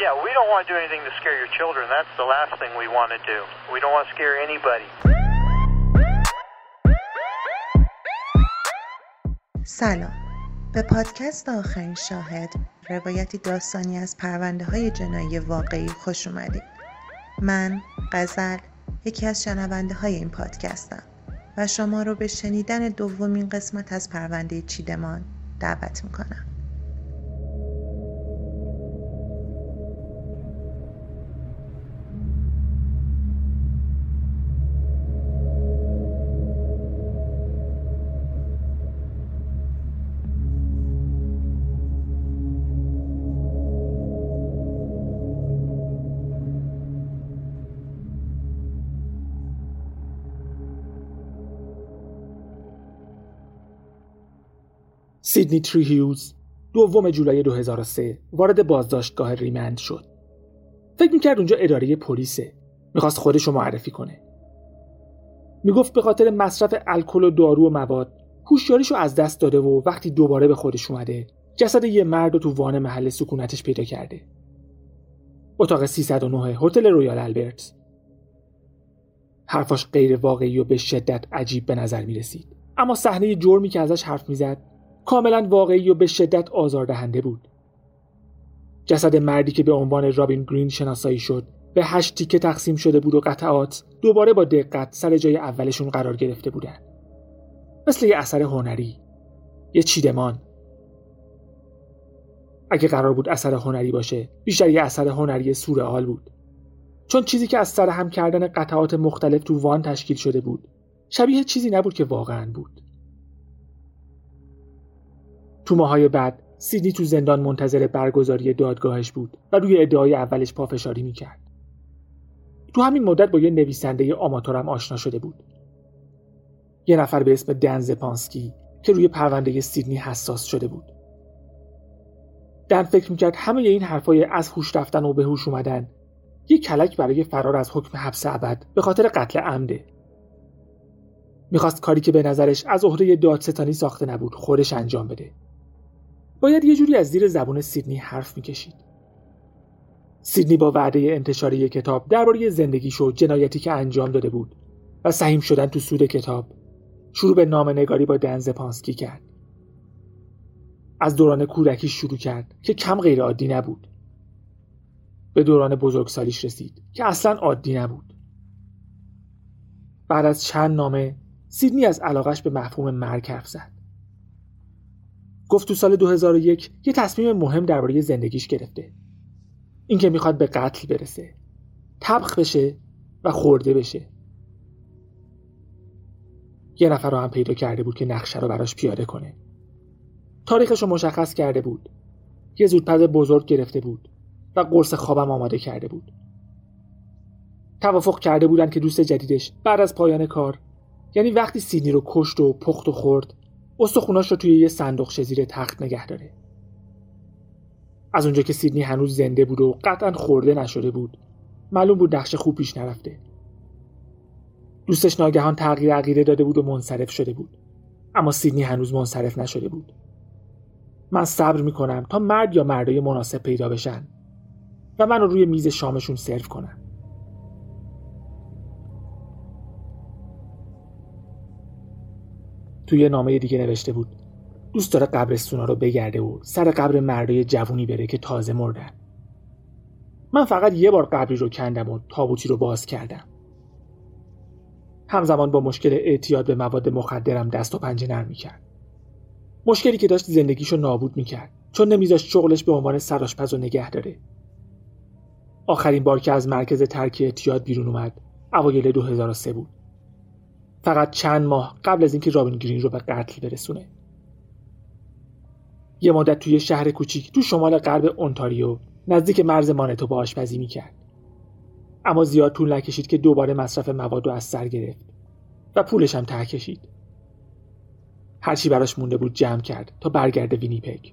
Yeah, we don't want to do anything to scare your children. That's the last thing we want to do. We don't want to scare anybody. سلام به پادکست آخرین شاهد روایتی داستانی از پرونده های جنایی واقعی خوش اومدید من غزل یکی از شنونده های این پادکستم و شما رو به شنیدن دومین قسمت از پرونده چیدمان دعوت می‌کنم سیدنی تری هیوز دوم جولای 2003 وارد بازداشتگاه ریمند شد. فکر می‌کرد اونجا اداره پلیسه. می‌خواست خودش رو معرفی کنه. می‌گفت به خاطر مصرف الکل و دارو و مواد هوشیاریشو از دست داده و وقتی دوباره به خودش اومده جسد یه مرد رو تو وان محل سکونتش پیدا کرده. اتاق 309 هتل رویال البرت. حرفاش غیر واقعی و به شدت عجیب به نظر می رسید. اما صحنه جرمی که ازش حرف می‌زد کاملا واقعی و به شدت آزاردهنده بود. جسد مردی که به عنوان رابین گرین شناسایی شد به هشت تیکه تقسیم شده بود و قطعات دوباره با دقت سر جای اولشون قرار گرفته بودند. مثل یه اثر هنری، یه چیدمان. اگه قرار بود اثر هنری باشه، بیشتر یه اثر هنری سورئال بود. چون چیزی که از سر هم کردن قطعات مختلف تو وان تشکیل شده بود، شبیه چیزی نبود که واقعا بود. تو ماهای بعد سیدنی تو زندان منتظر برگزاری دادگاهش بود و روی ادعای اولش پافشاری می‌کرد. تو همین مدت با یه نویسنده آماتورم آشنا شده بود. یه نفر به اسم دن زپانسکی که روی پرونده سیدنی حساس شده بود. دن فکر می‌کرد همه این حرفای از هوش رفتن و به هوش اومدن یه کلک برای فرار از حکم حبس ابد به خاطر قتل عمده. می‌خواست کاری که به نظرش از عهده دادستانی ساخته نبود خودش انجام بده. باید یه جوری از زیر زبون سیدنی حرف می‌کشید. سیدنی با وعده انتشار یک کتاب درباره زندگیش و جنایتی که انجام داده بود و سهیم شدن تو سود کتاب شروع به نام نگاری با دنز پانسکی کرد. از دوران کودکی شروع کرد که کم غیر عادی نبود. به دوران بزرگسالیش رسید که اصلا عادی نبود. بعد از چند نامه سیدنی از علاقش به مفهوم مرگ حرف زد. گفت تو سال 2001 یه تصمیم مهم درباره زندگیش گرفته. اینکه می‌خواد به قتل برسه. تبخ بشه و خورده بشه. یه نفر رو هم پیدا کرده بود که نقشه رو براش پیاده کنه. تاریخش رو مشخص کرده بود. یه زودپز بزرگ گرفته بود و قرص خوابم آماده کرده بود. توافق کرده بودن که دوست جدیدش بعد از پایان کار یعنی وقتی سینی رو کشت و پخت و خورد استخوناش رو توی یه صندوق زیر تخت نگه داره. از اونجا که سیدنی هنوز زنده بود و قطعا خورده نشده بود معلوم بود نقشه خوب پیش نرفته. دوستش ناگهان تغییر عقیده داده بود و منصرف شده بود. اما سیدنی هنوز منصرف نشده بود. من صبر می‌کنم تا مرد یا مردای مناسب پیدا بشن و من رو روی میز شامشون سرو کنم. توی نامه دیگه نوشته بود. دوست داره قبرستونا رو بگرده و سر قبر مردای جوونی بره که تازه مردن. من فقط یه بار قبری رو کندم و تابوتی رو باز کردم. همزمان با مشکل اعتیاد به مواد مخدرم دست و پنجه نرم می‌کرد. مشکلی که داشت زندگیشو نابود می‌کرد چون نمیذاشت شغلش به عنوان سراشپز و نگه داره. آخرین بار که از مرکز ترک اعتیاد بیرون اومد اوایل 2003 بود. فقط چند ماه قبل از اینکه رابین گرین رو به قتل برسونه. یه مدت توی شهر کوچیک تو شمال غرب اونتاریو نزدیک مرز مانتو با آشپزی می‌کرد. اما زیاد طول نکشید که دوباره مصرف مواد از سر گرفت و پولش هم ته کشید. هرچی براش مونده بود جمع کرد تا برگرده وینیپگ.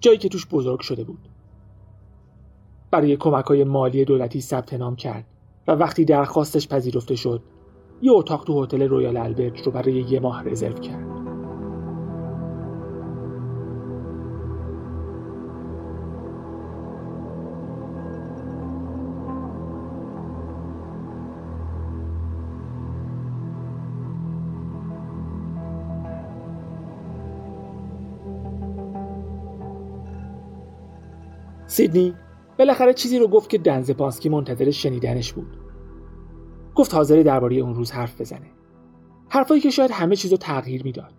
جایی که توش بزرگ شده بود. برای کمک های مالی دولتی ثبت نام کرد و وقتی درخواستش پذیرفته شد یه اتاق تو هتل رویال البرت رو برای یه ماه رزرو کرد. سیدنی بالاخره چیزی رو گفت که دنز پانسکی منتظر شنیدنش بود. گفت حاضر درباره اون روز حرف بزنه. حرفایی که شاید همه چیز رو تغییر می‌داد.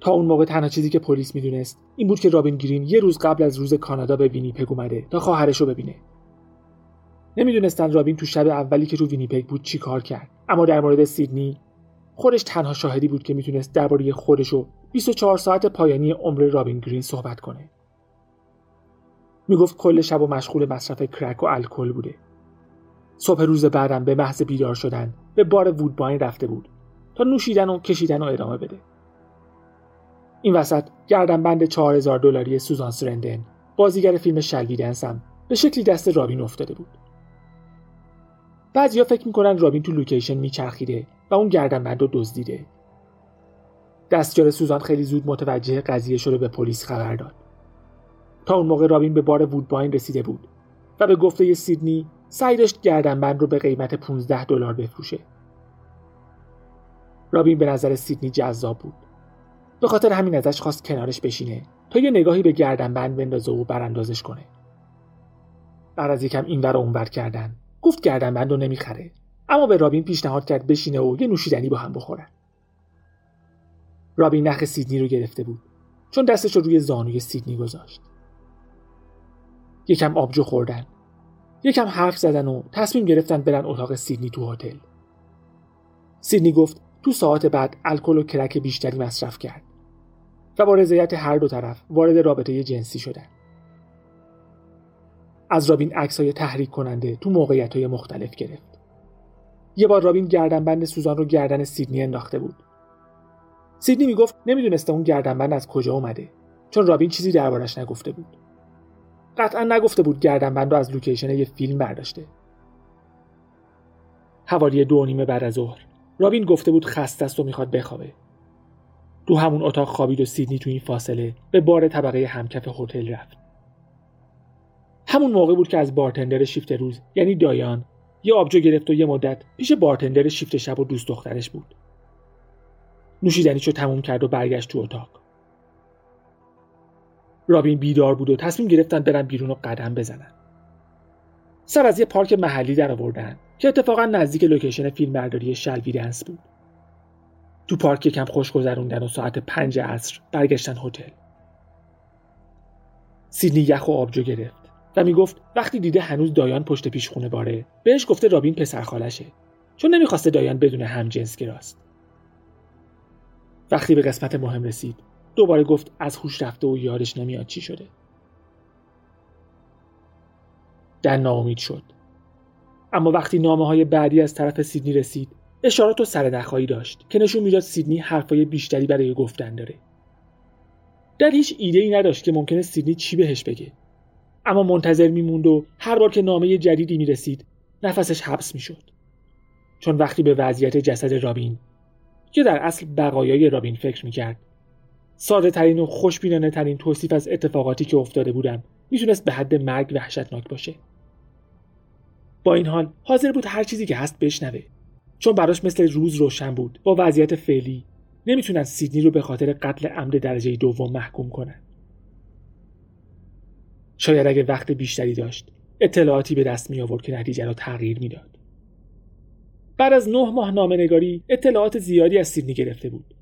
تا اون موقع تنها چیزی که پلیس می‌دونست این بود که رابین گرین یه روز قبل از روز کانادا به وینیپگ اومده تا خواهرش رو ببینه. نمی‌دونستن رابین تو شب اولی که تو وینیپگ بود چی کار کرد. اما در مورد سیدنی خودش تنها شاهدی بود که می‌تونست درباره خودش و 24 ساعت پایانی عمر رابین گرین صحبت کنه. می‌گفت کل شب و مشغول مصرف کرک و الکل بوده. صبح روز بعدم به محض بیدار شدن به بار وودباین رفته بود تا نوشیدن و کشیدن و ادامه بده. این وسط گردنبند 4000 دلاری سوزان سرندن بازیگر فیلم شلویدنس هم به شکلی دست رابین افتاده بود. بعضیا فکر می‌کنن رابین تو لوکیشن میچرخیده و اون گردنبند رو دزدیده. دستیار سوزان خیلی زود متوجه قضیه شده به پلیس خبر داد. تا اون موقع رابین به بار وودباین رسیده بود و به گفته سیدنی سعی داشت گردنبند رو به قیمت 15 دلار بفروشه. رابین به نظر سیدنی جذاب بود. به خاطر همین ازش خواست کنارش بشینه تا یه نگاهی به گردنبند بندازه و براندازش کنه. بعد از یکم اینور و اونور کردن گفت گردنبند رو نمی‌خره. اما به رابین پیشنهاد کرد بشینه و یه نوشیدنی با هم بخورن رابین نخ سیدنی رو گرفته بود چون دستش رو روی زانوی سیدنی گذاشت. یکم آبجو خوردن. یکم حرف زدن و تصمیم گرفتن برن اتاق سیدنی تو هتل. سیدنی گفت تو ساعت بعد الکل و کرک بیشتری مصرف کرد و با رضایت هر دو طرف وارد رابطه جنسی شدن. از رابین عکس های تحریک کننده تو موقعیت های مختلف گرفت. یه بار رابین گردنبند سوزان رو گردن سیدنی انداخته بود. سیدنی می‌گفت نمی‌دونسته اون گردنبند از کجا اومده چون رابین چیزی دربارش نگفته بود. قطعا نگفته بود گردنبند رو از لوکیشن یه فیلم برداشته. حوالی دو نیمه بعد از ظهر رابین گفته بود خسته است و می‌خواد بخوابه. تو همون اتاق خوابید و سیدنی تو این فاصله به بار طبقه همکف هتل رفت. همون موقع بود که از بارتندر شیفت روز یعنی دایان یه آبجو گرفت و یه مدت پیش بارتندر شیفت شب و دوست دخترش بود. نوشیدنیشو تموم کرد و برگشت تو اتاق. رابین بیدار بود و تصمیم گرفتن برن بیرون و قدم بزنن. سر از یه پارک محلی در آوردن که اتفاقا نزدیک لوکیشن فیلمبرداری شلوی دنس بود. تو پارک یکم خوش گذروندن و ساعت پنج عصر برگشتن هتل. سیدنی یخ و آبجو گرفت و می‌گفت وقتی دیده هنوز دایان پشت پیش خونه باره بهش گفته رابین پسر خالشه چون نمی‌خواسته دایان بدون هم جنس گراست. وقتی به قسمت مهم رسید دوباره گفت از هوش رفته و یادش نمیاد چی شده. در ناامید شد. اما وقتی نامه های بعدی از طرف سیدنی رسید اشارات و سردخهایی داشت که نشون می‌داد سیدنی حرفای بیشتری برای گفتن داره. در هیچ ایده ای نداشت که ممکنه سیدنی چی بهش بگه. اما منتظر میموند و هر بار که نامه جدیدی می‌رسید نفسش حبس می‌شد. چون وقتی به وضعیت جسد رابین که در اصل بقایای رابین فکر می‌کرد ساده ترین و خوشبینانه ترین توصیف از اتفاقاتی که افتاده بودم می‌تونست به حد مرگ وحشتناک باشه. با این حال حاضر بود هر چیزی که هست بشنوه. چون براش مثل روز روشن بود با وضعیت فعلی نمی‌تونن سیدنی رو به خاطر قتل عمد درجه دوم محکوم کنن شاید اگه وقت بیشتری داشت اطلاعاتی به دست می آورد که نتیجه را تغییر می‌داد. بعد از نه ماه نامه نگاری اطلاعات زیادی از سیدنی گرفته بود.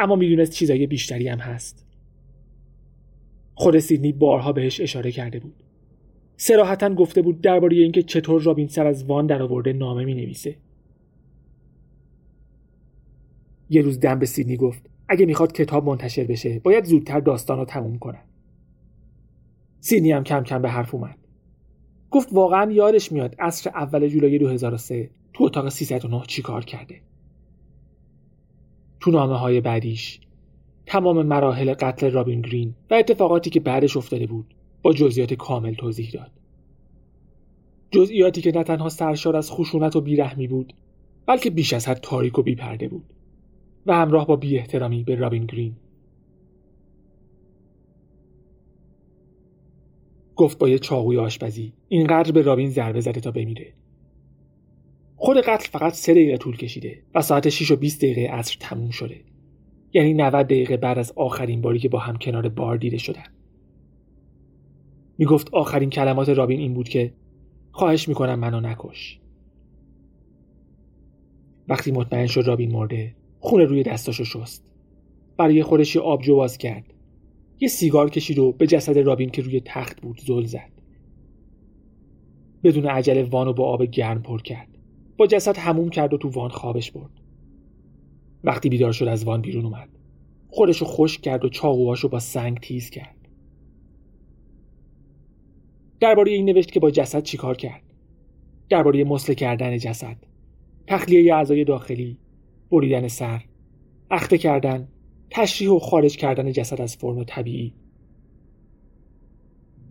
اما می‌دونست چیزای بیشتری هم هست. خود سیدنی بارها بهش اشاره کرده بود. سراحتا گفته بود درباره اینکه چطور رابین سر از وان در آورده نامه می نویسه یه روز دم به سیدنی گفت اگه می‌خواد کتاب منتشر بشه باید زودتر داستان رو تموم کنن سیدنی هم کم کم به حرف اومد. گفت واقعا یادش میاد عصر اول جولای 2003 تو اتاق 309 چی کار کرده؟ تو نامه های بعدیش. تمام مراحل قتل رابین گرین و اتفاقاتی که بعدش افتاده بود با جزئیات کامل توضیح داد. جزئیاتی که نه تنها سرشار از خشونت و بیرحمی بود بلکه بیش از حد تاریک و بیپرده بود و همراه با بی احترامی به رابین گرین. گفت با یه چاقوی آشپزی اینقدر به رابین ضربه زده تا بمیره. خود قتل فقط سه دقیقه طول کشیده و ساعت 6 و 20 دقیقه عصر تموم شده. یعنی 90 دقیقه بعد از آخرین باری که با هم کنار بار دیده شدن. می‌گفت آخرین کلمات رابین این بود که خواهش می‌کنم منو نکش. وقتی مطمئن شد رابین مرده خونه روی دستاشو شست. برای خودش آبجو باز کرد. یه سیگار کشید و به جسد رابین که روی تخت بود زل زد. بدون عجله وانو با آب گرم پر کرد. با جسد هموم کرد و تو وان خوابش برد. وقتی بیدار شد از وان بیرون اومد خودشو خوش کرد و چاقوهاشو با سنگ تیز کرد. درباره این نوشت که با جسد چیکار کرد؟ درباره مسله کردن جسد تخلیه اعضای داخلی بریدن سر اخته کردن تشریح و خارج کردن جسد از فرم طبیعی.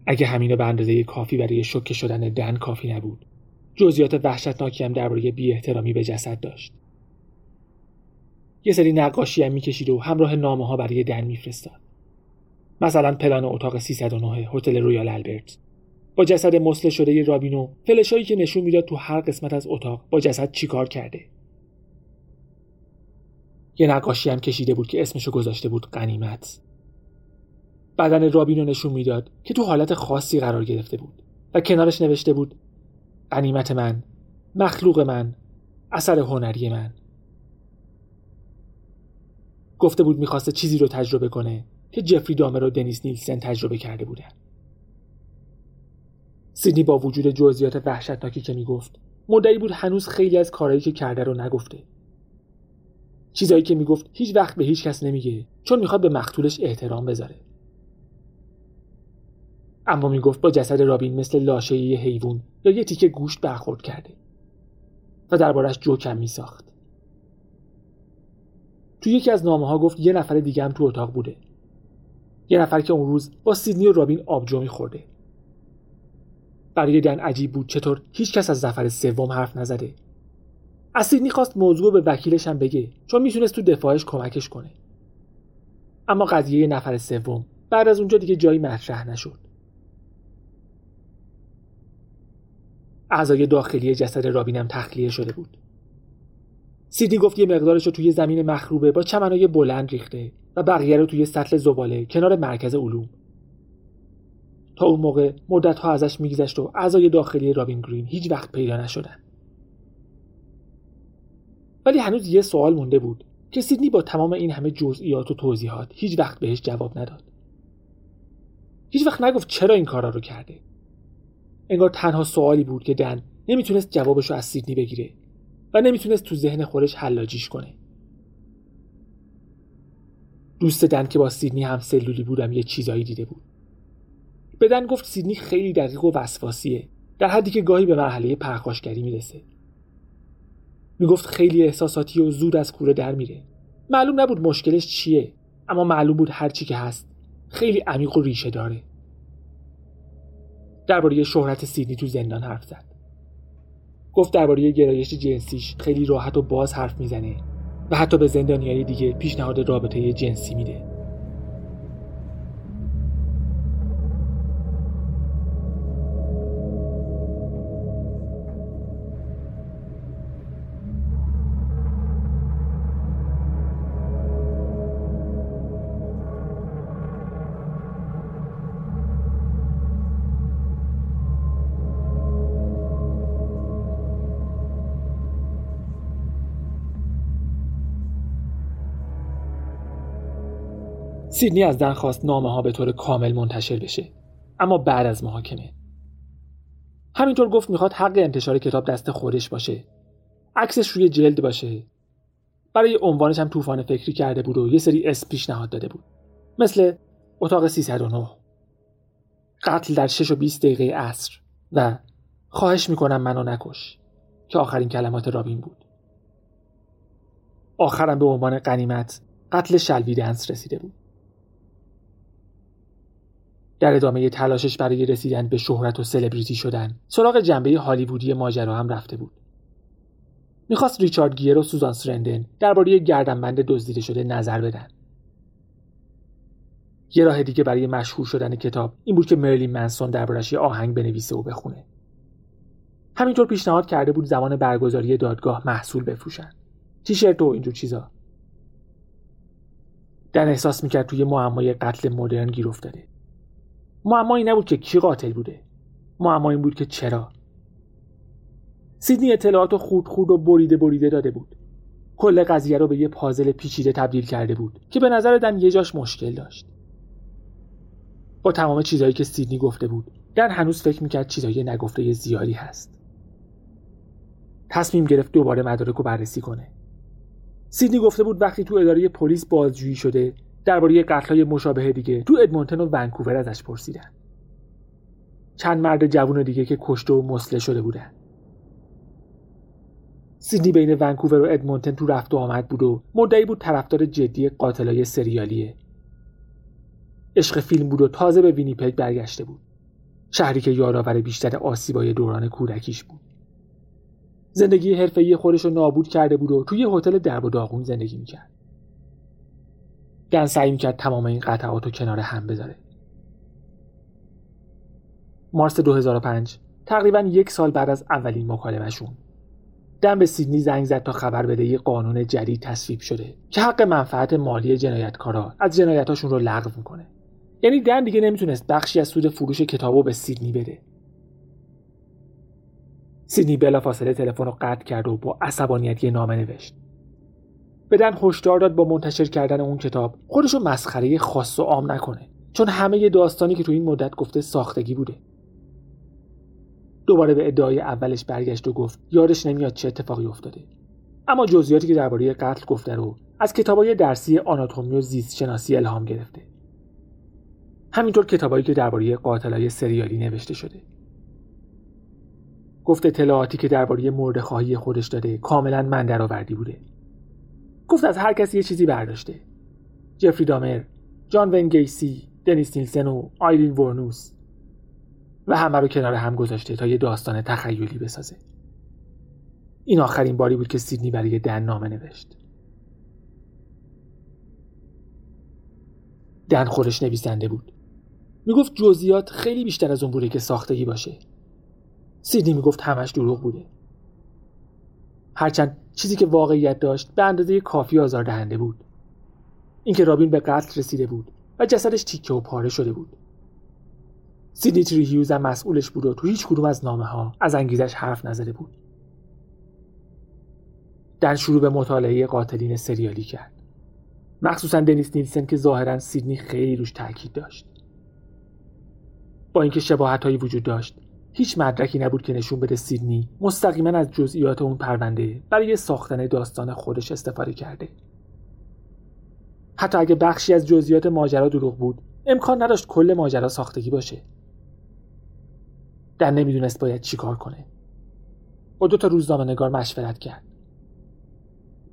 اگه همینو به اندازه کافی برای شوکه شدن دن کافی نبود. جزئیات وحشتناکی هم درباره بی احترامی به جسد داشت. یه سری نقاشی هم می‌کشید و همراه نامه ها برای دن میفرستاد. مثلا پلان اتاق 309 هتل رویال البرت. با جسد مسله شده رابینو فلشایی که نشون می‌داد تو هر قسمت از اتاق با جسد چیکار کرده. یه نقاشی هم کشیده بود که اسمشو گذاشته بود قنیمت بدن رابینو نشون می‌داد که تو حالت خاصی قرار گرفته بود و کنارش نوشته بود قنیمت من مخلوق من اثر هنری من. گفته بود می‌خواسته چیزی رو تجربه کنه که جفری دامر و دنیس نیلسن تجربه کرده بودن. سیدنی با وجود جزئیات وحشتناکی که می‌گفت مدعی بود هنوز خیلی از کارهایی که کرده رو نگفته. چیزایی که می‌گفت هیچ وقت به هیچ کس نمیگه چون می‌خواد به مقتولش احترام بذاره. اما می‌گفت با جسد رابین مثل لاشه یه حیوان یا یه تیکه گوشت برخورد کرده. و دربارش جوکم میساخت. تو یکی از نامه ها گفت یه نفر دیگه هم تو اتاق بوده. یه نفر که اون روز با سیدنی و رابین آبجو میخورده. برای دن عجیب بود چطور هیچ کس از زفر سوم حرف نزده. از سیدنی خواست موضوع به وکیلش هم بگه چون می‌تونست تو دفاعش کمکش کنه. اما قضیه نفر سوم بعد از اونجا دیگه جایی مطرح نشد. اعضای داخلی جسد رابینم تخلیه شده بود. سیدی گفت یه مقدارش رو توی زمین مخروبه با چمنای بلند ریخته و بقیه رو توی سطل زباله کنار مرکز علوم. تا اون موقع مدت ها ازش میگذشت و اعضای داخلی رابین گرین هیچ وقت پیدا نشدن. ولی هنوز یه سوال مونده بود که سیدنی با تمام این همه جزئیات و توضیحات هیچ وقت بهش جواب نداد. هیچ وقت نگفت چرا این کارا رو کرده. انگار تنها سوالی بود که دن نمی‌تونست جوابش رو از سیدنی بگیره و نمی‌تونست تو ذهن خودش حلاجیش کنه. دوست دن که با سیدنی هم سلولی بودم یه چیزایی دیده بود. بدن گفت سیدنی خیلی دقیق و وسواسیه در حدی که گاهی به مرحله پرخاشگری می‌رسه. می‌گفت خیلی احساساتی و زود از کوره در میره. معلوم نبود مشکلش چیه اما معلوم بود هر چی که هست خیلی عمیق و ریشه داره. درباره شهرت سیدنی تو زندان حرف زد. گفت درباره گرایش جنسیش خیلی راحت و باز حرف می‌زنه و حتی به زندانیای دیگه پیشنهاد رابطه جنسی میده. سیدنی از دن خواست نامه ها به طور کامل منتشر بشه. اما بعد از محاکمه. همینطور گفت می‌خواد حق انتشار کتاب دست خودش باشه. عکسش روی جلد باشه. برای عنوانش هم طوفان فکری کرده بود و یه سری اسم پیشنهاد داده بود. مثل اتاق 309 قتل در 6 و 20 دقیقه عصر و خواهش می‌کنم منو نکش که آخرین کلمات رابین بود. آخرم به عنوان قنیمت قتل شلوی دنس رسیده بود. در ادامه تلاشش برای رسیدن به شهرت و سلبریتی شدن سراغ جنبه هالیوودی ماجرا هم رفته بود. می‌خواست ریچارد گیر و سوزان سرندن درباره گردنبند دزدیده شده نظر بدن. یه راه دیگه برای مشهور شدن کتاب این بود که مرلین منسون دربارش یه آهنگ بنویسه و بخونه. همینطور پیشنهاد کرده بود زمان برگزاری دادگاه محصول بفروشن. تیشرت و اینجور چیزا. در احساس می‌کرد توی معمای قتل مدرن گیر افتاده. معما این نبود که کی قاتل بوده. معما این بود که چرا. سیدنی اطلاعات خود خود و بریده بریده داده بود. کل قضیه رو به یه پازل پیچیده تبدیل کرده بود که به نظر دن یه جاش مشکل داشت. با تمام چیزهایی که سیدنی گفته بود دن هنوز فکر می‌کرد چیزهای نگفته زیادی هست. تصمیم گرفت دوباره مدارک رو بررسی کنه. سیدنی گفته بود وقتی تو اداره پلیس بازجویی شده درباره قتلهای مشابه دیگه تو ادمونتون و ونکوور ازش پرسیدن. چند مرد جوون دیگه که کشته و مسله شده بودن. سیدنی بین ونکوور و ادمونتون تو رفت و آمد بود و مدعی بود طرفدار جدی قاتلای سریالیه. عشق فیلم بود و تازه به وینیپگ برگشته بود. شهری که یادآور بیشتر آسیبای دوران کودکیش بود. زندگی حرفه‌ای خودش رو نابود کرده بود و توی هتل درب و داغون زندگی می‌کرد. دن سعی می‌کرد تمام این قطعات رو کنار هم بذاره. مارس 2005 تقریبا یک سال بعد از اولین مکالمهشون. دن به سیدنی زنگ زد تا خبر بده یه قانون جدید تصویب شده که حق منفعت مالی جنایتکارا از جنایتاشون رو لغو می‌کنه. یعنی دن دیگه نمی‌تونست بخشی از سود فروش کتابو به سیدنی بده. سیدنی بلافاصله تلفن رو قطع کرد و با عصبانیت یه نامه نوشت بدن هشدار داد با منتشر کردن اون کتاب. خودش رو مسخره خاص و عام نکنه. چون همه داستانی که تو این مدت گفته ساختگی بوده. دوباره به ادعای اولش برگشت و گفت یادش نمیاد چه اتفاقی افتاده. اما جزئیاتی که درباره قتل گفته رو از کتابای درسی آناتومی و زیست شناسی الهام گرفته. همینطور کتابایی که درباره قاتلای سریالی نوشته شده. گفت اطلاعاتی که درباره مورد خواهی خودش داده کاملا من درآوردی بوده. گفت از هر کسی یه چیزی برداشته. جفری دامر جان ون گیسی دنیس نیلسن و آیرین ورنوس و همه رو کنار هم گذاشته تا یه داستان تخیلی بسازه. این آخرین باری بود که سیدنی برای دن نامه نوشت. دن خودش نویسنده بود. می‌گفت جزئیات خیلی بیشتر از اون بوده که ساختگی باشه. سیدنی می‌گفت همش دروغ بوده. هرچند چیزی که واقعیت داشت به اندازه کافی آزاردهنده بود. اینکه رابین به قتل رسیده بود و جسدش تیکه و پاره شده بود. سیدنی هیوز هم مسئولش بود و تو هیچ کدوم از نامه ها از انگیزش حرف نزده بود. در شروع به مطالعه قاتلین سریالی کرد. مخصوصا دنیس نیلسن که ظاهرا سیدنی خیلی روش تاکید داشت. با اینکه شباهت هایی وجود داشت هیچ مدرکی نبود که نشون بده سیدنی مستقیما از جزئیات اون پرونده برای ساختن داستان خودش استفاده کرده. حتی اگه بخشی از جزئیات ماجرا دروغ بود امکان نداشت کل ماجرا ساختگی باشه. در نمی‌دونست باید چیکار کنه. با دو تا روزنامه نگار مشورت کرد.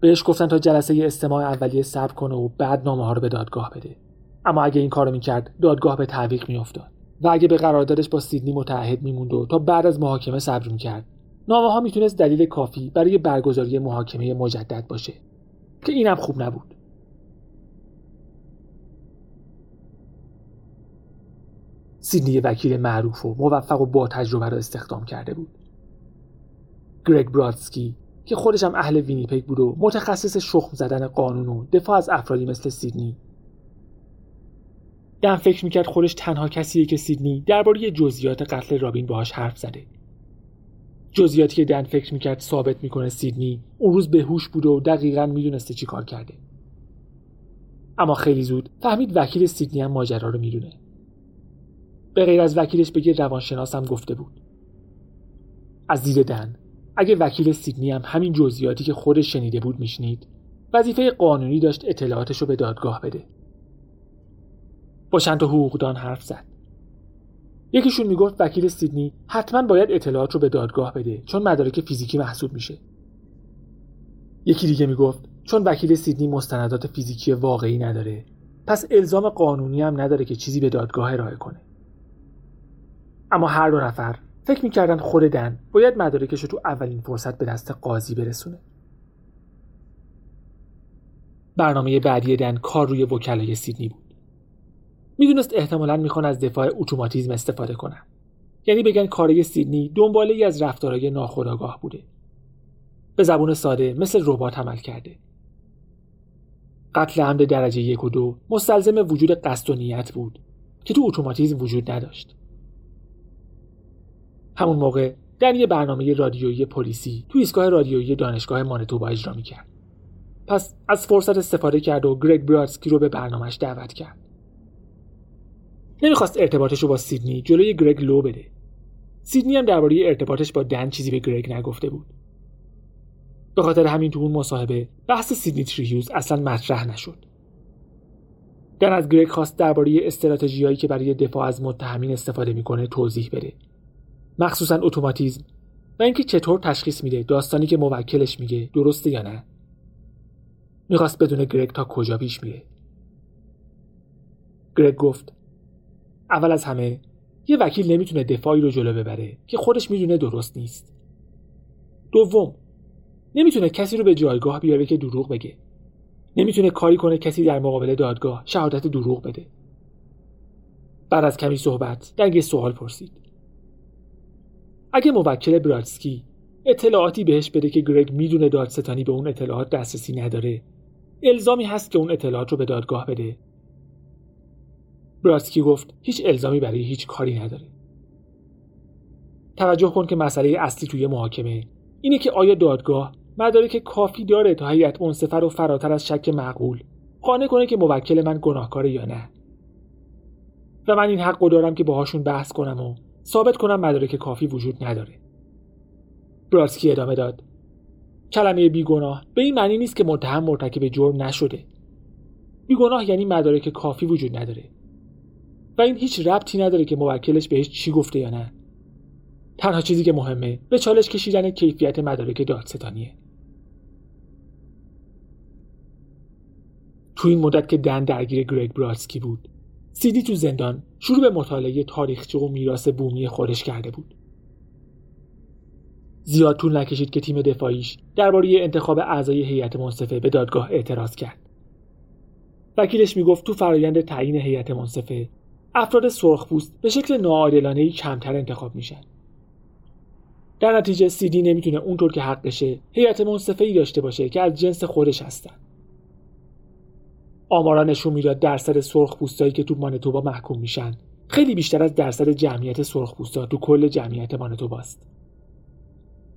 بهش گفتن تا جلسه استماع اولیه صبر کنه و بعد نامه ها رو به دادگاه بده. اما اگه این کارو می‌کرد دادگاه به تعویق میافتاد. و اگه به قراردادش با سیدنی متحد میموند و تا بعد از محاکمه صبر می‌کرد. نامه ها می‌تونست دلیل کافی برای برگزاری محاکمه مجدد باشه که اینم خوب نبود. سیدنی وکیل معروف و موفق و با تجربه را استخدام کرده بود. گرگ برادسکی که خودش هم اهل وینیپگ بود و متخصص شخم زدن قانون و دفاع از افرادی مثل سیدنی دن فکر می‌کرد خودش تنها کسیه که سیدنی درباره جزئیات قتل رابین باهاش حرف زده. جزئیاتی که دن فکر می‌کرد ثابت می‌کنه سیدنی اون روز بهوش بوده و دقیقا می‌دونسته چی کار کرده. اما خیلی زود فهمید وکیل سیدنی هم ماجرا رو می‌دونه. به غیر از وکیلش به یه روانشناس هم گفته بود. از دید دن اگه وکیل سیدنی هم همین جزئیاتی که خودش شنیده بود میشنید وظیفه قانونی داشت اطلاعاتش رو به دادگاه بده. با چند تا حقوقدان حرف زد. یکیشون می‌گفت وکیل سیدنی حتما باید اطلاعات رو به دادگاه بده چون مدارک فیزیکی محسوب میشه. یکی دیگه می‌گفت چون وکیل سیدنی مستندات فیزیکی واقعی نداره پس الزام قانونی هم نداره که چیزی به دادگاه ارائه کنه. اما هر دو نفر فکر می‌کردن خود دن باید مدارکش رو تو اولین فرصت به دست قاضی برسونه. برنامه بعدی دن کار روی وکلای سیدنی بود. می‌دونست احتمالا می‌خوان از دفاع اتوماتیزم استفاده کنن. یعنی بگن کارای سیدنی دنباله ای از رفتارهای ناخودآگاه بوده. به زبون ساده مثل ربات عمل کرده. قتل عمد درجه یک و دو مستلزم وجود قصد و نیت بود که تو اتوماتیزم وجود نداشت. همون موقع در یه برنامه رادیویی پلیسی تو ایستگاه رادیویی دانشگاه مانتوبا اجرا می‌کرد. پس از فرصت استفاده کرد و گرگ برادسکی رو به برنامهش دعوت کرد. نمی‌خواست ارتباطش رو با سیدنی جلوی گرگ لو بده. سیدنی هم درباره ارتباطش با دن چیزی به گرگ نگفته بود. به خاطر همین تو اون مصاحبه بحث سیدنی تریهیوز اصلا مطرح نشد. دن از گرگ خواست درباره استراتژیهایی که برای دفاع از متهمین استفاده می‌کنه توضیح بده. مخصوصا اتوماتیزم و اینکه چطور تشخیص میده داستانی که موکلش میگه درسته یا نه. می‌خواست بدون گرگ تا کجا پیش میره. گرگ گفت اول از همه یه وکیل نمی‌تونه دفاعی رو جلو ببره که خودش می‌دونه درست نیست. دوم نمی‌تونه کسی رو به جایگاه بیاره که دروغ بگه. نمی‌تونه کاری کنه کسی در مقابل دادگاه شهادت دروغ بده. بعد از کمی صحبت دنگ سوال پرسید. اگه موکل برادسکی اطلاعاتی بهش بده که گرگ می‌دونه دادستانی به اون اطلاعات دسترسی نداره الزامی هست که اون اطلاعات رو به دادگاه بده. برادسکی گفت هیچ الزامی برای هیچ کاری نداره توجه کن که مسئله اصلی توی محاکمه. اینه که آیا دادگاه مدارک کافی داره تا هیئت منصفه رو فراتر از شک معقول قانع کنه که موکل من گناهکاره یا نه. و من این حق دارم که باهاشون بحث کنم و ثابت کنم مدارک کافی وجود نداره. براسکی ادامه داد. کلمه بیگناه به این معنی نیست که متهم مرتکب جرم نشده. بیگناه یعنی مدارک کافی وجود نداره. و این هیچ ربطی نداره که موکلش بهش چی گفته یا نه. تنها چیزی که مهمه به چالش کشیدن کیفیت مدارک دادستانیه. تو این مدت که دن درگیر گرگ براسکی بود سیدی تو زندان شروع به مطالعه تاریخچه و میراث بومی خودش کرده بود. زیاد طول نکشید که تیم دفاعیش درباره انتخاب اعضای هیئت منصفه به دادگاه اعتراض کرد. وکیلش می‌گفت تو فرایند تعیین هیئت منصفه افراد سرخپوست به شکل ناعادلانه کمتر انتخاب میشن. در نتیجه سیدی نمی‌تونه اونطور که حقشه هیئت منصفه داشته باشه که از جنس خودش هستن. آمارا نشون می‌داد درصد سرخپوستایی که تو مانیتوبا محکوم میشن خیلی بیشتر از درصد جمعیت سرخپوستا تو کل جمعیت مانیتوباست.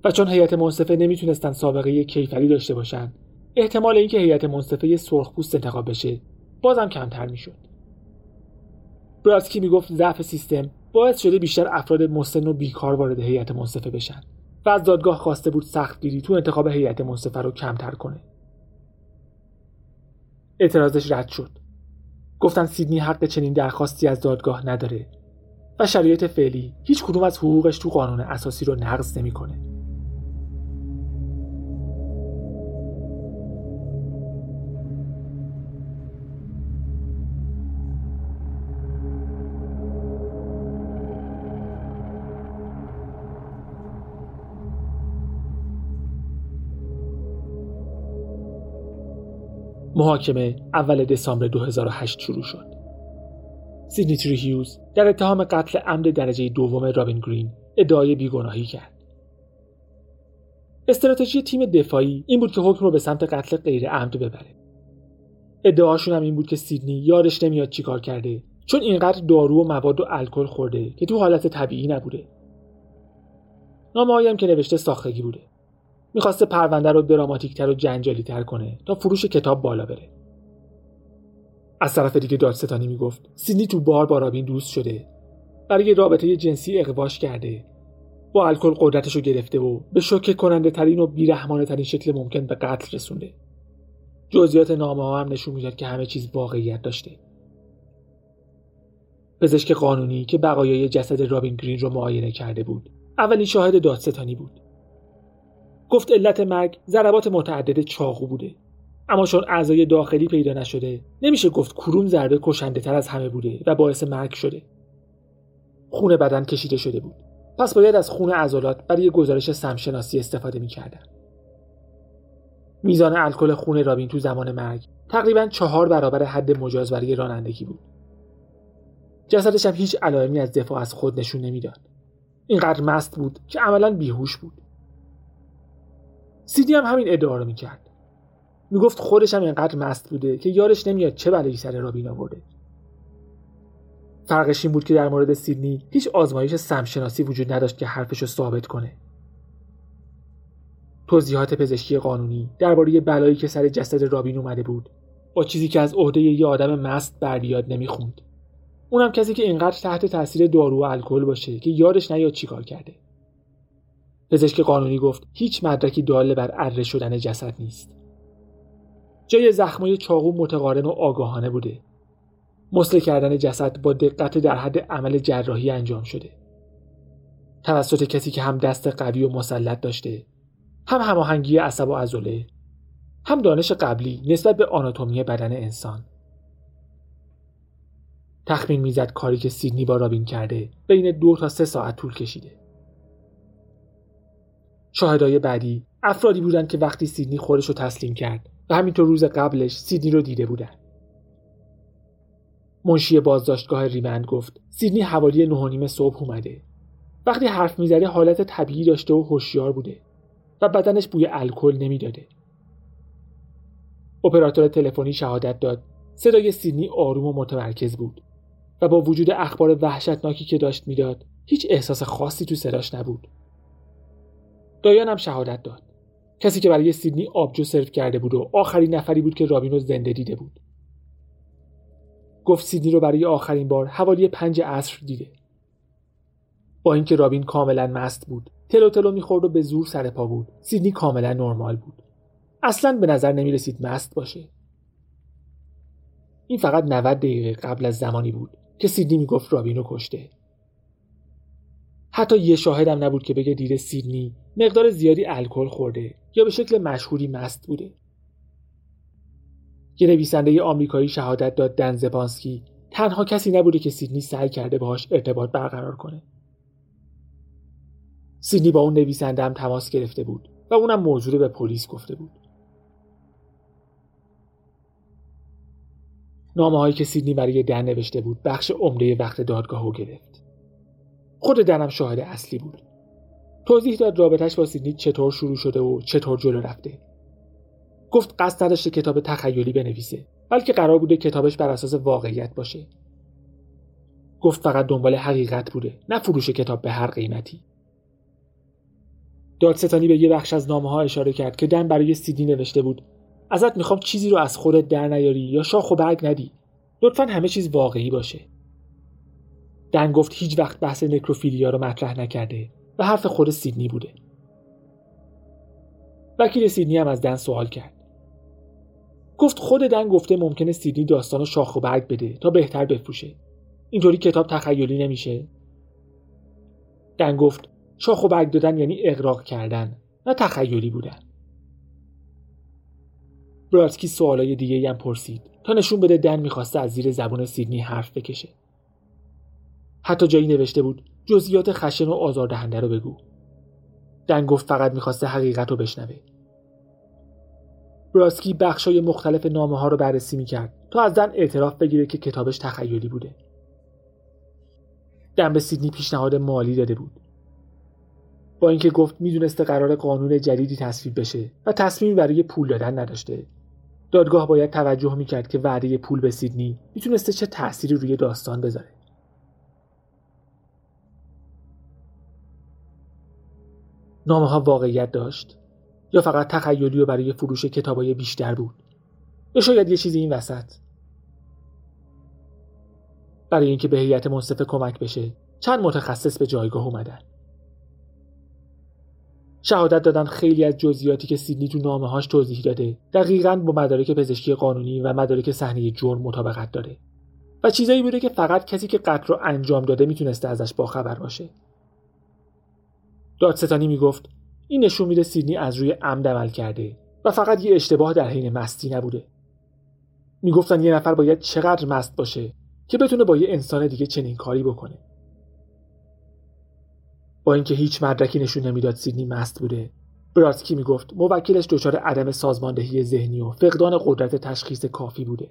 و چون هیئت منصفه نمی‌تونستن سابقه کیفری داشته باشن احتمال اینکه هیئت منصفه سرخپوست انتخاب بشه بازم کمتر می‌شد. براسکی می‌گفت ضعف سیستم باعث شده بیشتر افراد مسن و بیکار وارد هیئت منصفه بشن و از دادگاه خواسته بود سختگیری تو انتخاب هیئت منصفه رو کمتر کنه اعتراضش رد شد گفتن سیدنی حق چنین درخواستی از دادگاه نداره و شرایط فعلی هیچ کدوم از حقوقش تو قانون اساسی رو نقض نمی‌کنه. محاکمه اول دسامبر 2008 شروع شد. سیدنی تری هیوز در اتهام قتل عمد درجه دوم رابین گرین ادعای بیگناهی کرد. استراتژی تیم دفاعی این بود که حکم رو به سمت قتل غیر عمد ببره. ادعاشون هم این بود که سیدنی یادش نمیاد چیکار کرده چون اینقدر دارو و مواد و الکل خورده که تو حالت طبیعی نبوده. نامه هم که نوشته ساختگی بوده. می‌خواسته پرونده رو دراماتیکتر و جنجالی تر کنه تا فروش کتاب بالا بره. از طرف دیگه دادستانی می‌گفت سیدنی تو بار با رابین دوست شده. برای رابطه جنسی اقواش کرده. با الکل قدرتش رو گرفته و به شوکه کننده ترین و بیرحمانه ترین شکل ممکن به قتل رسونده. جزئیات نامه ها هم نشون می‌داد که همه چیز واقعیت داشته. پزشک قانونی که بقایای جسد رابین گرین رو معاینه کرده بود. اولین شاهد دادستانی بود. گفت علت مرگ ضربات متعدد چاقو بوده. اما چون اعضای داخلی پیدا نشده نمیشه گفت کروم ضربه کشنده تر از همه بوده و باعث مرگ شده. خون بدن کشیده شده بود. پس باید از خون عضلات برای گزارش سمشناسی استفاده می‌کردن. میزان الکل خون رابین تو زمان مرگ تقریبا چهار برابر حد مجاز برای رانندگی بود. جسدش هم هیچ علائمی از دفاع از خود نشون نمی‌داد. اینقدر مست بود که عملا بیهوش بود. سیدی هم همین ادعا رو می‌کرد. می‌گفت خودش هم اینقدر مست بوده که یارش نمیاد چه بلایی سر رابین آورده. فرقش این بود که در مورد سیدنی هیچ آزمایش سمشناسی وجود نداشت که حرفش رو ثابت کنه. توضیحات پزشکی قانونی درباره بلایی که سر جسد رابین اومده بود با چیزی که از عهده یه آدم مست بر بیاد نمی‌خوند. اونم کسی که اینقدر تحت تاثیر دارو و الکل باشه که یادش نیاد چیکار کرده. پزشک قانونی گفت هیچ مدرکی داله بر اره شدن جسد نیست. جای زخمای چاقو متقارن و آگاهانه بوده. مسله کردن جسد با دقت در حد عمل جراحی انجام شده. توسط کسی که هم دست قوی و مسلط داشته هم هماهنگی عصب و عضله هم دانش قبلی نسبت به آناتومی بدن انسان. تخمین می‌زد کاری که سیدنی با رابین کرده بین دو تا سه ساعت طول کشیده. شاهدای بعدی افرادی بودند که وقتی سیدنی خودش رو تسلیم کرد و همینطور روز قبلش سیدنی رو دیده بودن منشی بازداشتگاه ریمند گفت سیدنی حوالی نه صبح اومده. وقتی حرف می‌زده حالت طبیعی داشته و هوشیار بوده و بدنش بوی الکل نمی‌داده. اپراتور تلفنی شهادت داد. صدای سیدنی آروم و متمرکز بود و با وجود اخبار وحشتناکی که داشت می‌داد هیچ احساس خاصی تو صداش نبود. دایان هم شهادت داد. کسی که برای سیدنی آبجو سرو کرده بود و آخرین نفری بود که رابین رو زنده دیده بود. گفت سیدنی رو برای آخرین بار حوالی پنج عصر دیده. با اینکه رابین کاملا مست بود تلو تلو می‌خورد و به زور سر پا بود. سیدنی کاملا نرمال بود. اصلا به نظر نمی رسید مست باشه. این فقط 90 دقیقه قبل از زمانی بود که سیدنی می‌گفت رابین رو کشته. حتی یه شاهدم نبود که بگه دیده سیدنی مقدار زیادی الکل خورده یا به شکل مشهوری مست بوده. یه نویسنده آمریکایی شهادت داد دن زبانسکی تنها کسی نبوده که سیدنی سعی کرده باهاش ارتباط برقرار کنه. سیدنی با اون نویسنده هم تماس گرفته بود و اونم موضوع به پلیس گفته بود. نامه هایی که سیدنی برای دن نوشته بود بخش عمده وقت دادگاه گرفت. خود دنم شاهد اصلی بود. توضیح داد رابطش با سیدنی چطور شروع شده و چطور جلو رفته. گفت قصد نداشته کتاب تخیلی بنویسه بلکه قرار بوده کتابش بر اساس واقعیت باشه. گفت فقط دنبال حقیقت بوده نه فروش کتاب به هر قیمتی. دادستانی به یه بخش از نامه ها اشاره کرد که دن برای سیدی نوشته بود ازت می‌خوام چیزی رو از خودت در نیاری یا شاخ و برگ ندی. لطفا همه چیز واقعی باشه. دن گفت هیچ وقت بحث نکروفیلیا رو مطرح نکرده و حرف خود سیدنی بوده. وکیل سیدنی هم از دن سوال کرد. گفت خود دن گفته ممکنه سیدنی داستان شاخ و برگ بده تا بهتر بفروشه. اینطوری کتاب تخیلی نمیشه؟ دن گفت شاخ و برگ دادن یعنی اقراق کردن نه تخیلی بودن. براتسکی سوالای دیگه هم پرسید تا نشون بده دن می‌خواسته از زیر زبون سیدنی حرف بکشه. حتی جایی نوشته بود جزئیات خشن و آزاردهنده رو بگو. دن گفت فقط می‌خواسته حقیقت رو بشنوه. براسکی بخشای مختلف نامه ها رو بررسی می‌کرد تا از دن اعتراف بگیره که کتابش تخیلی بوده. دن به سیدنی پیشنهاد مالی داده بود. با اینکه گفت می‌دونسته قرار قانون جدیدی تصویب بشه و تصمیمی برای پول دادن نداشته دادگاه باید توجه می‌کرد که وعده پول به سیدنی می‌تونسته چه تأثیری روی داستان بذاره. نامه ها واقعیت داشت یا فقط تخیلی و برای فروش کتابای بیشتر بود؟ یا شاید یه چیزی این وسط؟ برای اینکه به هیئت منصفه کمک بشه چند متخصص به جایگاه اومدن. شهادت دادن خیلی از جزئیاتی که سیدنی تو نامه هاش توضیح داده دقیقا با مدارک پزشکی قانونی و مدارک صحنه جرم مطابقت داره. و چیزایی بوده که فقط کسی که قتل رو انجام داده می‌تونسته ازش باخبر باشه. دادستانی می‌گفت این نشون میده سیدنی از روی عمد عمل کرده و فقط یه اشتباه در حین مستی نبوده. می‌گفتن یه نفر باید چقدر مست باشه که بتونه با یه انسان دیگه چنین کاری بکنه. با اینکه هیچ مدرکی نشون نمی‌داد سیدنی مست بوده براتسکی می‌گفت موکلش دچار عدم سازماندهی ذهنی و فقدان قدرت تشخیص کافی بوده.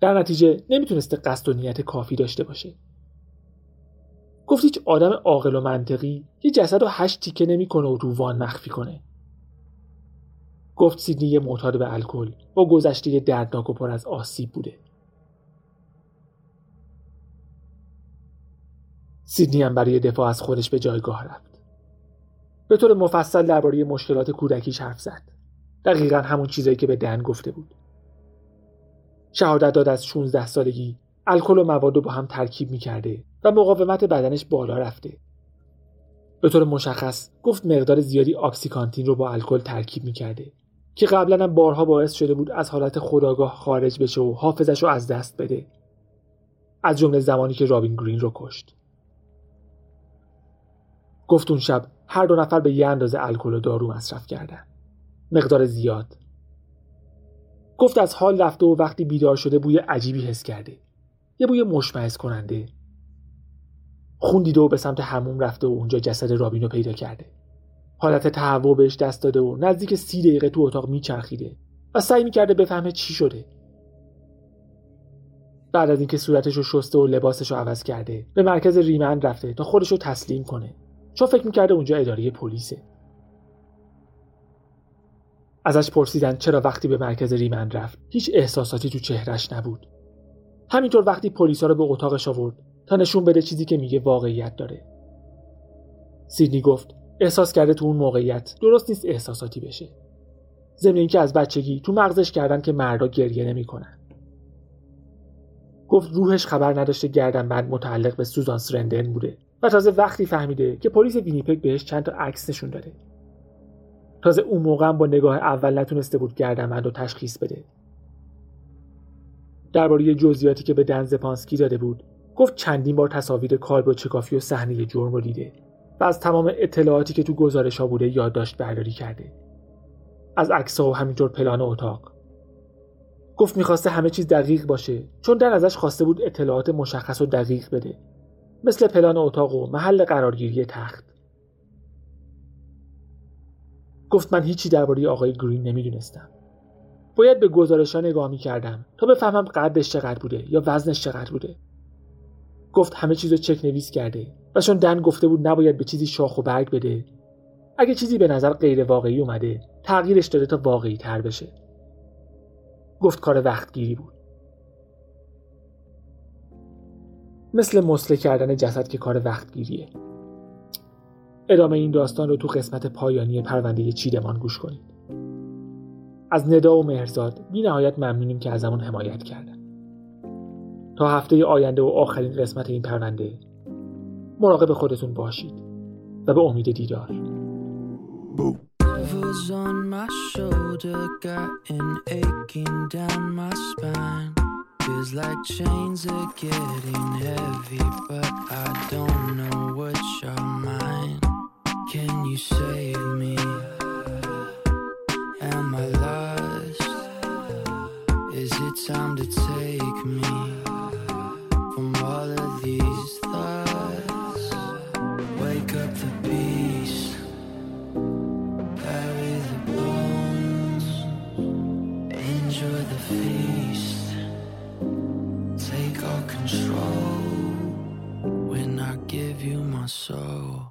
در نتیجه نمی‌تونسته قصد و نیت کافی داشته باشه. گفت هیچ آدم عاقل و منطقی یه جسد رو هشت تیکه نمی‌کنه و رو وان مخفی کنه گفت سیدنی یه معتاد به الکل با گذشته دردناک و پر از آسیب بوده سیدنی هم برای دفاع از خودش به جایگاه رفت. به طور مفصل درباره مشکلات کودکیش حرف زد. دقیقا همون چیزایی که به دن گفته بود. شهادت داد از 16 سالگی الکل و مواد رو با هم ترکیب می‌کرده و مقاومت بدنش بالا رفته. به طور مشخص گفت مقدار زیادی آکسیکانتین رو با الکل ترکیب می‌کرده که قبلا هم بارها باعث شده بود از حالت خداگاه خارج بشه و حافظش رو از دست بده. از جمله زمانی که رابین گرین رو کشت. گفت اون شب هر دو نفر به یه اندازه الکل و دارو مصرف کردن. مقدار زیاد. گفت از حال رفته و وقتی بیدار شده بوی عجیبی حس کرده. یه بوی مشمعز کننده. خون دیده و به سمت هموم رفته و اونجا جسد رابینو پیدا کرده. حالت تهوع بهش دست داده و نزدیک سی دقیقه تو اتاق میچرخیده و سعی می‌کرده بفهمه چی شده. بعد از اینکه صورتش رو شسته و لباسش رو عوض کرده به مرکز ریمند رفته تا خودش رو تسلیم کنه چون فکر می‌کرده اونجا اداره پلیسه ازش پرسیدن چرا وقتی به مرکز ریمند رفت هیچ احساساتی تو چهرش نبود همینطور وقتی پلیسا رو به اتاقش آورد تا نشون بده چیزی که میگه واقعیت داره. سیدنی گفت احساس کرده تو اون موقعیت درست نیست احساساتی بشه. ضمن اینکه از بچگی تو مغزش کردن که مردا گریه نمی‌کنن. گفت روحش خبر نداشته گردنبند متعلق به سوزان سرندن بوده و تازه وقتی فهمیده که پلیس وینیپگ بهش چند تا عکس نشون داده. تازه اون موقع با نگاه اول نتونسته بود گردنبند رو تشخیص بده. درباره جزئیاتی که به دنز پانسکی داده بود گفت چندین بار تصاویر چکافی و صحنه جرم رو دیده و از تمام اطلاعاتی که تو گزارش ها بوده یادداشت برداری کرده. از عکس و همینطور پلان اتاق. گفت می‌خواسته همه چیز دقیق باشه چون در ازش خواسته بود اطلاعات مشخص و دقیق بده. مثل پلان اتاق و محل قرارگیری تخت. گفت من هیچی درباره آقای گرین نمی‌دونستم. باید به گزارش ها نگاه می‌کردم تا بفهمم قدش چقدر بوده یا وزنش چقدر بوده. گفت همه چیز رو چک نویس کرده و چون دن گفته بود نباید به چیزی شاخ و برگ بده اگه چیزی به نظر غیر واقعی اومده تغییرش داده تا واقعی تر بشه. گفت کار وقتگیری بود. مثل مسله کردن جسد که کار وقتگیریه. ادامه این داستان رو تو قسمت پایانی پرونده چیدمان گوش کنید. از ندا و مهرزاد بی نهایت ممنونیم که از همون حمایت کردن. تا هفته آینده و آخرین قسمت این پرونده مراقب خودتون باشید و به امید دیدار. Can you save me? Am I? Is it time to take me from all of these thoughts? Wake up the beast. Bury the bones, enjoy the feast. Take all control when I give you my soul.